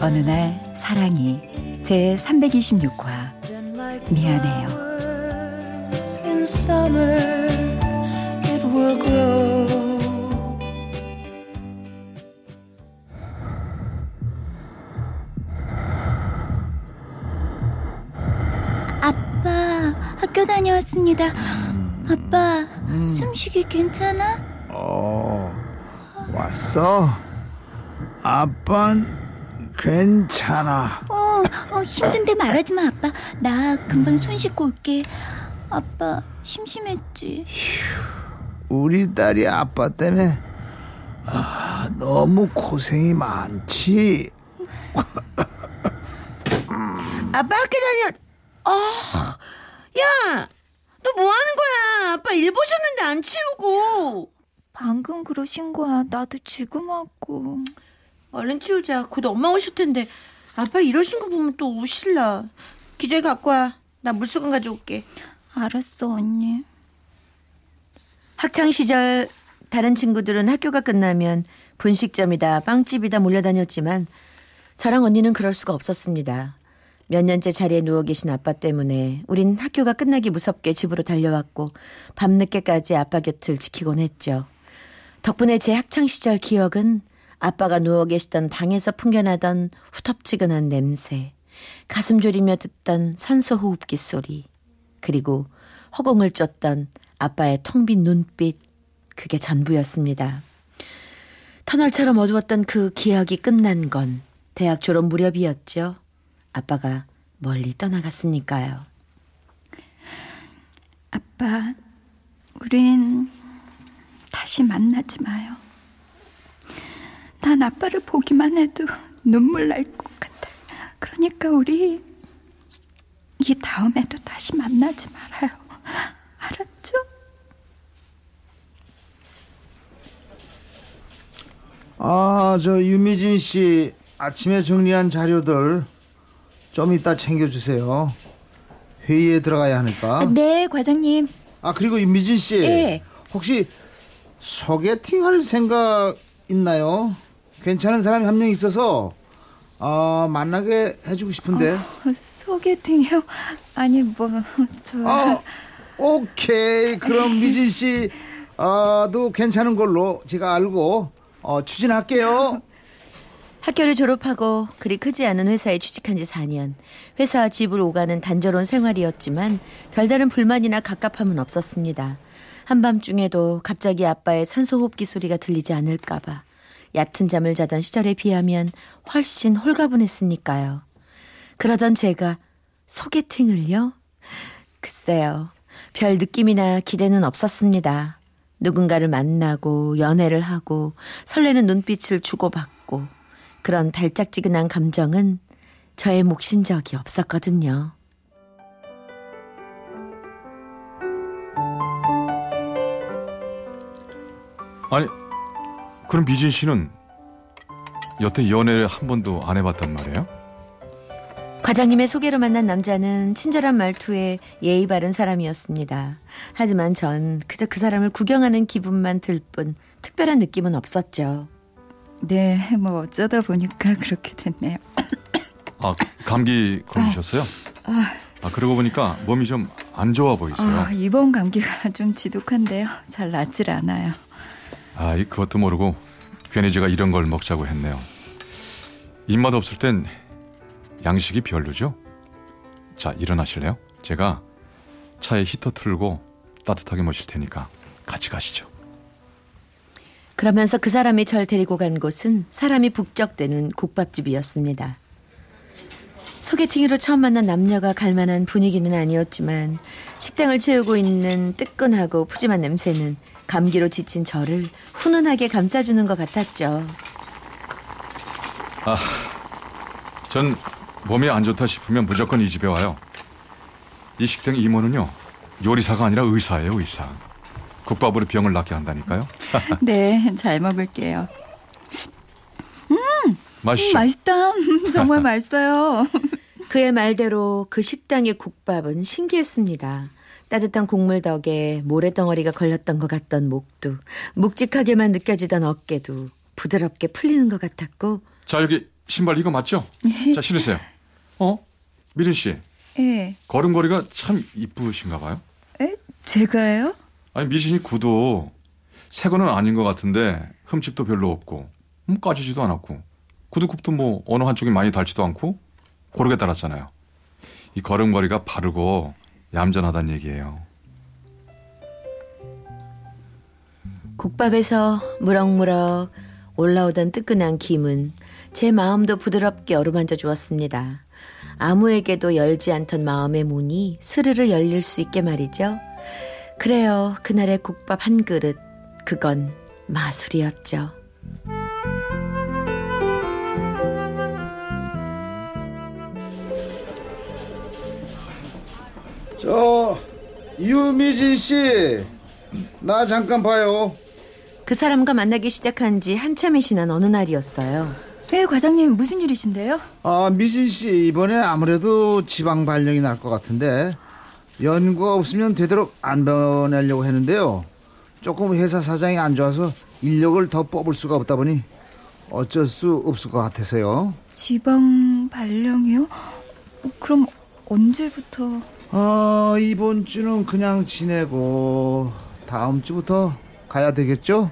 어느 날 사랑이 제 326화 미안해요. 아빠 학교 다녀왔습니다. 아빠 숨쉬기 괜찮아? 어 왔어? 아빤 괜찮아. 어, 어 힘든데 말하지 마 아빠. 나 금방 손 씻고 올게. 아빠 심심했지. 우리 딸이 아빠 때문에 아, 너무 고생이 많지. 아빠 학교 다녀. 아, 야, 너 뭐 하는 거야? 아빠 일 보셨는데 안 치우고. 방금 그러신 거야. 나도 지금 왔고. 얼른 치우자. 곧 엄마 오실 텐데. 아빠 이러신 거 보면 또 우실라. 기저귀 갖고 와. 나 물수건 가져올게. 알았어, 언니. 학창 시절 다른 친구들은 학교가 끝나면 분식점이다 빵집이다 몰려다녔지만 저랑 언니는 그럴 수가 없었습니다. 몇 년째 자리에 누워 계신 아빠 때문에 우린 학교가 끝나기 무섭게 집으로 달려왔고 밤늦게까지 아빠 곁을 지키곤 했죠. 덕분에 제 학창 시절 기억은 아빠가 누워 계시던 방에서 풍겨나던 후텁지근한 냄새, 가슴 졸이며 듣던 산소 호흡기 소리, 그리고 허공을 쫓던 아빠의 텅 빈 눈빛, 그게 전부였습니다. 터널처럼 어두웠던 그 기억이 끝난 건 대학 졸업 무렵이었죠. 아빠가 멀리 떠나갔으니까요. 아빠, 우린 다시 만나지 마요. 난 아빠를 보기만 해도 눈물 날 것 같아. 그러니까 우리 이 다음에도 다시 만나지 말아요. 알았죠? 아, 저 유미진 씨 아침에 정리한 자료들 좀 이따 챙겨주세요. 회의에 들어가야 하니까. 네, 과장님. 아 그리고 유미진 씨, 예. 혹시 소개팅 할 생각 있나요? 괜찮은 사람이 한 명 있어서 아 만나게 해주고 싶은데. 어, 소개팅이요? 아니 뭐 저. 아 오케이 그럼 미진 씨 아도 괜찮은 걸로 제가 알고 어, 추진할게요. 학교를 졸업하고 그리 크지 않은 회사에 취직한 지 4년. 회사와 집을 오가는 단조로운 생활이었지만 별다른 불만이나 갑갑함은 없었습니다. 한밤중에도 갑자기 아빠의 산소호흡기 소리가 들리지 않을까봐 얕은 잠을 자던 시절에 비하면 훨씬 홀가분했으니까요. 그러던 제가 소개팅을요? 글쎄요. 별 느낌이나 기대는 없었습니다. 누군가를 만나고 연애를 하고 설레는 눈빛을 주고받고 그런 달짝지근한 감정은 저의 몫인 적이 없었거든요. 아니 그럼 미진 씨는 여태 연애를 한 번도 안 해봤단 말이에요? 과장님의 소개로 만난 남자는 친절한 말투에 예의 바른 사람이었습니다. 하지만 전 그저 그 사람을 구경하는 기분만 들 뿐 특별한 느낌은 없었죠. 네, 뭐 어쩌다 보니까 그렇게 됐네요. 아 감기 걸리셨어요? 아 그러고 보니까 몸이 좀 안 좋아 보이세요. 아, 이번 감기가 좀 지독한데요. 잘 낫질 않아요. 아, 이 그것도 모르고 괜히 제가 이런 걸 먹자고 했네요. 입맛 없을 땐 양식이 별로죠? 자, 일어나실래요? 제가 차에 히터 틀고 따뜻하게 모실 테니까 같이 가시죠. 그러면서 그 사람이 절 데리고 간 곳은 사람이 북적대는 국밥집이었습니다. 소개팅으로 처음 만난 남녀가 갈 만한 분위기는 아니었지만 식당을 채우고 있는 뜨끈하고 푸짐한 냄새는 감기로 지친 저를 훈훈하게 감싸주는 것 같았죠. 전 몸이 안 좋다 싶으면 무조건 이 집에 와요. 이 식당 이모는요 요리사가 아니라 의사예요 의사. 국밥으로 병을 낫게 한다니까요. 네, 잘 먹을게요. 맛있죠? 맛있다. 정말 맛있어요. 그의 말대로 그 식당의 국밥은 신기했습니다. 따뜻한 국물 덕에 모래덩어리가 걸렸던 것 같던 목도 묵직하게만 느껴지던 어깨도 부드럽게 풀리는 것 같았고 자 여기 신발 이거 맞죠? 자 신으세요. 어? 미린 씨 예. 걸음걸이가 참 이쁘신가 봐요. 에? 제가요? 아니 미신이 구도 새 거는 아닌 것 같은데 흠집도 별로 없고 음, 까지지도 않았고 구두굽도 뭐 어느 한쪽이 많이 닳지도 않고 고르게 달았잖아요. 이 걸음걸이가 바르고 얌전하다는 얘기예요. 국밥에서 무럭무럭 올라오던 뜨끈한 김은 제 마음도 부드럽게 어루만져 주었습니다. 아무에게도 열지 않던 마음의 문이 스르르 열릴 수 있게 말이죠. 그래요. 그날의 국밥 한 그릇. 그건 마술이었죠. 저 유미진 씨, 나 잠깐 봐요. 그 사람과 만나기 시작한 지 한참이 지난 어느 날이었어요. 네, 과장님 무슨 일이신데요? 아 미진 씨 이번에 아무래도 지방 발령이 날 것 같은데 연구가 없으면 되도록 안 보내려고 했는데요. 조금 회사 사정이 안 좋아서 인력을 더 뽑을 수가 없다 보니 어쩔 수 없을 것 같아서요. 지방 발령이요? 어, 그럼 언제부터? 어, 이번 주는 그냥 지내고 다음 주부터 가야 되겠죠?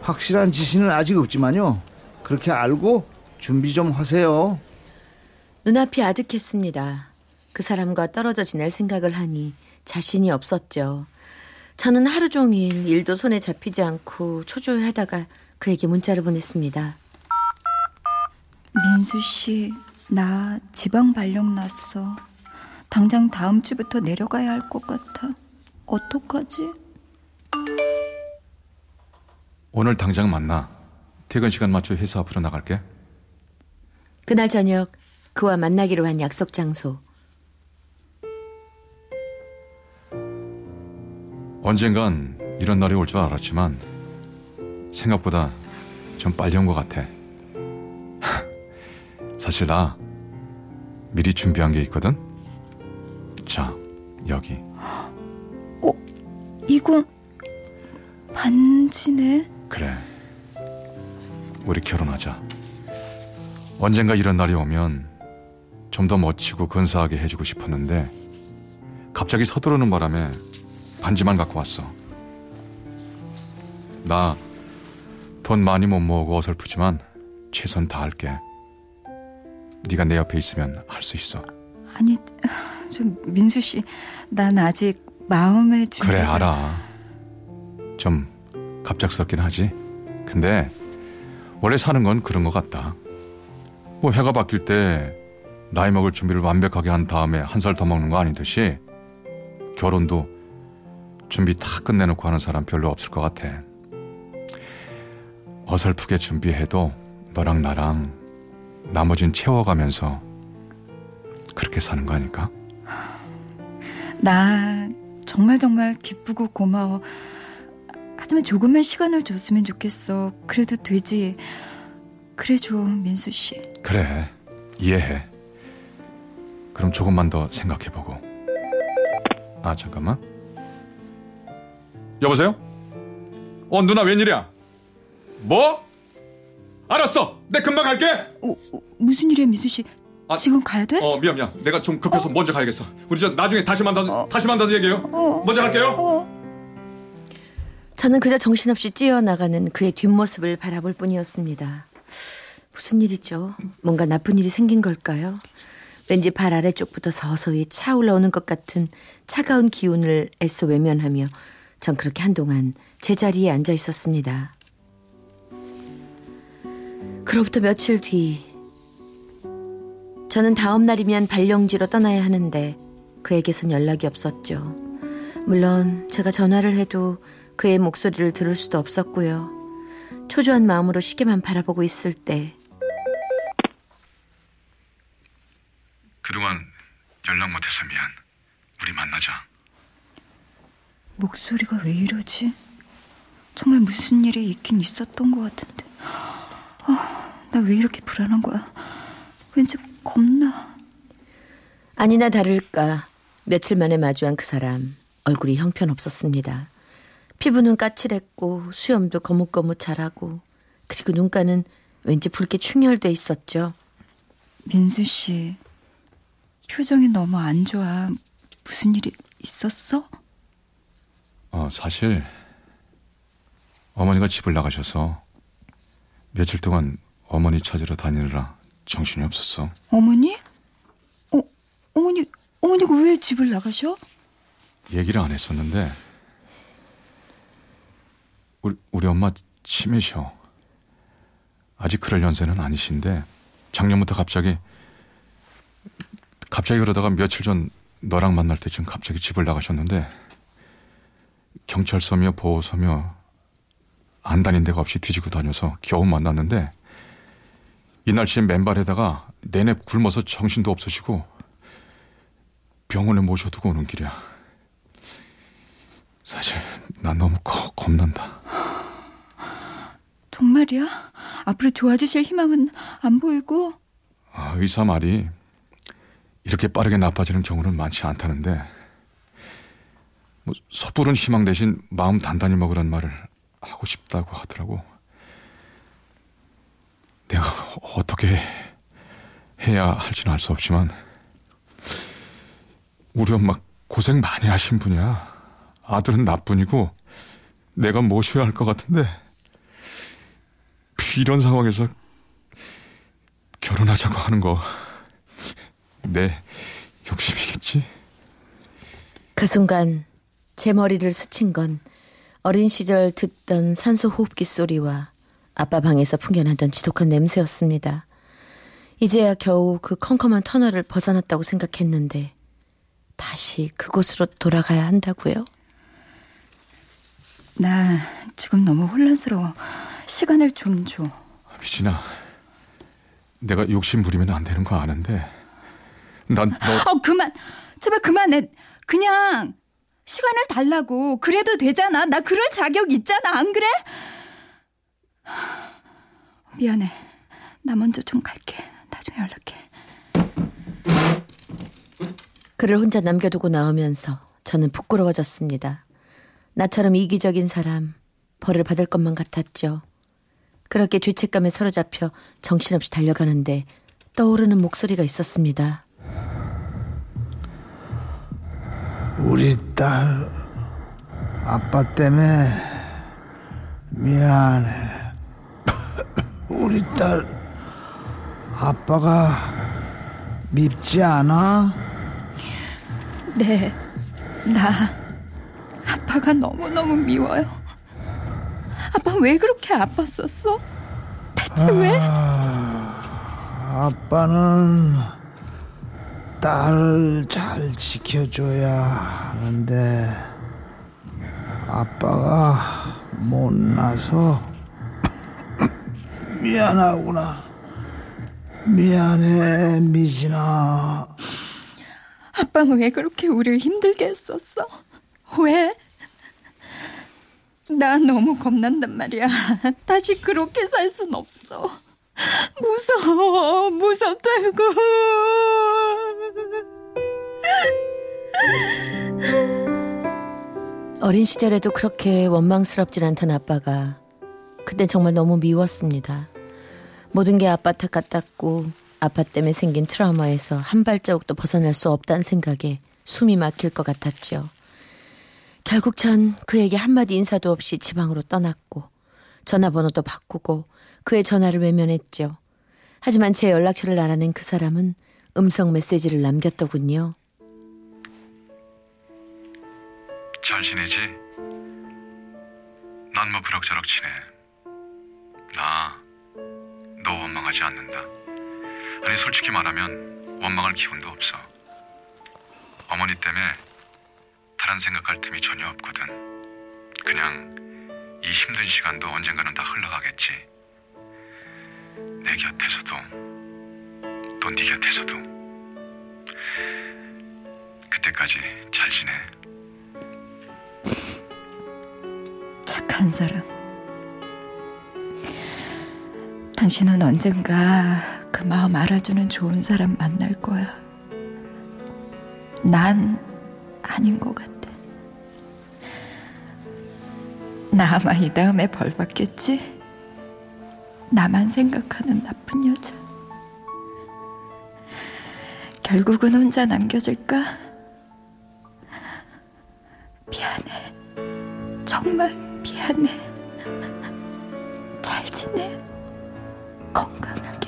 확실한 지시는 아직 없지만요. 그렇게 알고 준비 좀 하세요. 눈앞이 아득했습니다. 그 사람과 떨어져 지낼 생각을 하니 자신이 없었죠. 저는 하루 종일 일도 손에 잡히지 않고 초조해하다가 그에게 문자를 보냈습니다. 민수 씨, 나 지방 발령 났어. 당장 다음 주부터 내려가야 할 것 같아. 어떡하지? 오늘 당장 만나. 퇴근 시간 맞춰 회사 앞으로 나갈게. 그날 저녁 그와 만나기로 한 약속 장소. 언젠간 이런 날이 올 줄 알았지만 생각보다 좀 빨리 온 것 같아. 사실 나 미리 준비한 게 있거든. 자, 여기. 어, 이건 반지네. 그래. 우리 결혼하자. 언젠가 이런 날이 오면 좀 더 멋지고 근사하게 해주고 싶었는데 갑자기 서두르는 바람에 반지만 갖고 왔어. 나 돈 많이 못 모으고 어설프지만 최선 다할게. 네가 내 옆에 있으면 할 수 있어. 아니, 좀 민수 씨, 난 아직 마음의 준비. 그래 알아. 좀 갑작스럽긴 하지. 근데 원래 사는 건 그런 것 같다. 뭐 해가 바뀔 때 나이 먹을 준비를 완벽하게 한 다음에 한 살 더 먹는 거 아니듯이 결혼도 준비 다 끝내놓고 하는 사람 별로 없을 것 같아. 어설프게 준비해도 너랑 나랑 나머진 채워가면서 그렇게 사는 거 아닐까? 나 정말 정말 기쁘고 고마워. 하지만 조금만 시간을 줬으면 좋겠어. 그래도 되지. 그래 줘, 민수 씨. 그래 이해해. 그럼 조금만 더 생각해보고. 아 잠깐만. 여보세요? 어 누나 웬일이야? 뭐? 알았어. 내 금방 갈게. 어, 어, 무슨 일이야, 민수 씨? 아, 지금 가야 돼? 어 미안 미안. 내가 좀 급해서 먼저 가야겠어. 우리 저 나중에 다시 만나서 다시 만나서 얘기해요. 어. 먼저 갈게요. 어. 저는 그저 정신없이 뛰어나가는 그의 뒷모습을 바라볼 뿐이었습니다. 무슨 일이죠? 뭔가 나쁜 일이 생긴 걸까요? 왠지 발 아래쪽부터 서서히 차올라오는 것 같은 차가운 기운을 애써 외면하며 전 그렇게 한동안 제자리에 앉아 있었습니다. 그로부터 며칠 뒤 저는 다음 날이면 발령지로 떠나야 하는데 그에게선 연락이 없었죠. 물론 제가 전화를 해도 그의 목소리를 들을 수도 없었고요. 초조한 마음으로 시계만 바라보고 있을 때 그동안 연락 못해서 미안. 우리 만나자. 목소리가 왜 이러지? 정말 무슨 일이 있긴 있었던 것 같은데. 아, 나 왜 이렇게 불안한 거야? 왠지 겁나. 아니나 다를까 며칠 만에 마주한 그 사람 얼굴이 형편없었습니다. 피부는 까칠했고 수염도 거뭇거뭇 자라고 그리고 눈가는 왠지 붉게 충혈돼 있었죠. 민수 씨, 표정이 너무 안 좋아. 무슨 일이 있었어? 어, 사실 어머니가 집을 나가셔서 며칠 동안 어머니 찾으러 다니느라 정신이 없었어. 어머니? 어, 어머니, 어머니가 왜 집을 나가셔? 얘기를 안 했었는데 우리, 우리 엄마 치매셔. 아직 그럴 연세는 아니신데 작년부터 갑자기 갑자기 그러다가 며칠 전 너랑 만날 때쯤 갑자기 집을 나가셨는데 경찰서며 보호소며 안 다닌 데가 없이 뒤지고 다녀서 겨우 만났는데 이 날씨에 맨발에다가 내내 굶어서 정신도 없으시고 병원에 모셔두고 오는 길이야. 사실 난 너무 겁, 겁난다. 정말이야? 앞으로 좋아지실 희망은 안 보이고? 아, 의사 말이 이렇게 빠르게 나빠지는 경우는 많지 않다는데 뭐 섣부른 희망 대신 마음 단단히 먹으란 말을 하고 싶다고 하더라고. 내가 어떻게 해야 할지는 알 수 없지만 우리 엄마 고생 많이 하신 분이야. 아들은 나뿐이고 내가 모셔야 할 것 같은데 이런 상황에서 결혼하자고 하는 거 내 욕심이겠지? 그 순간 제 머리를 스친 건 어린 시절 듣던 산소 호흡기 소리와 아빠 방에서 풍겨나던 지독한 냄새였습니다. 이제야 겨우 그 컴컴한 터널을 벗어났다고 생각했는데 다시 그곳으로 돌아가야 한다고요? 나 지금 너무 혼란스러워. 시간을 좀 줘. 미진아, 내가 욕심 부리면 안 되는 거 아는데 난 너 어, 그만. 제발 그만해. 그냥 시간을 달라고. 그래도 되잖아. 나 그럴 자격 있잖아. 안 그래? 미안해. 나 먼저 좀 갈게. 나중에 연락해. 그를 혼자 남겨두고 나오면서 저는 부끄러워졌습니다. 나처럼 이기적인 사람, 벌을 받을 것만 같았죠. 그렇게 죄책감에 사로잡혀 정신없이 달려가는데 떠오르는 목소리가 있었습니다. 우리 딸 아빠 때문에 미안해. 우리 딸 아빠가 밉지 않아? 네. 나 아빠가 너무너무 미워요. 아빠 왜 그렇게 아팠었어? 대체 왜? 아빠는 딸을 잘 지켜줘야 하는데 아빠가 못나서 미안하구나. 미안해 미진아. 아빠는 왜 그렇게 우리를 힘들게 했었어? 왜? 나 너무 겁난단 말이야. 다시 그렇게 살 순 없어. 무서워, 무섭다고. 어린 시절에도 그렇게 원망스럽진 않던 아빠가 그땐 정말 너무 미웠습니다. 모든 게탓 같았고 아빠 때문에 생긴 트라우마에서 한 발자국도 벗어날 수 없다는 생각에 숨이 막힐 것 같았죠. 결국 전 그에게 한마디 인사도 없이 지방으로 떠났고 전화번호도 바꾸고 그의 전화를 외면했죠. 하지만 제 연락처를 알아낸 그 사람은 음성 메시지를 남겼더군요. 잘 지내지? 난뭐 그럭저럭 지내. 나 너 원망하지 않는다. 아니 솔직히 말하면 원망할 기운도 없어. 어머니 때문에 다른 생각할 틈이 전혀 없거든. 그냥 이 힘든 시간도 언젠가는 다 흘러가겠지. 내 곁에서도 또 네 곁에서도 때까지 잘 지내. 착한 사람. 당신은 언젠가 그 마음 알아주는 좋은 사람 만날 거야. 난 아닌 것 같아. 나 아마 이 다음에 벌 받겠지? 나만 생각하는 나쁜 여자. 결국은 혼자 남겨질까? 미안해. 정말 미안해. 잘 지내. 건강하게.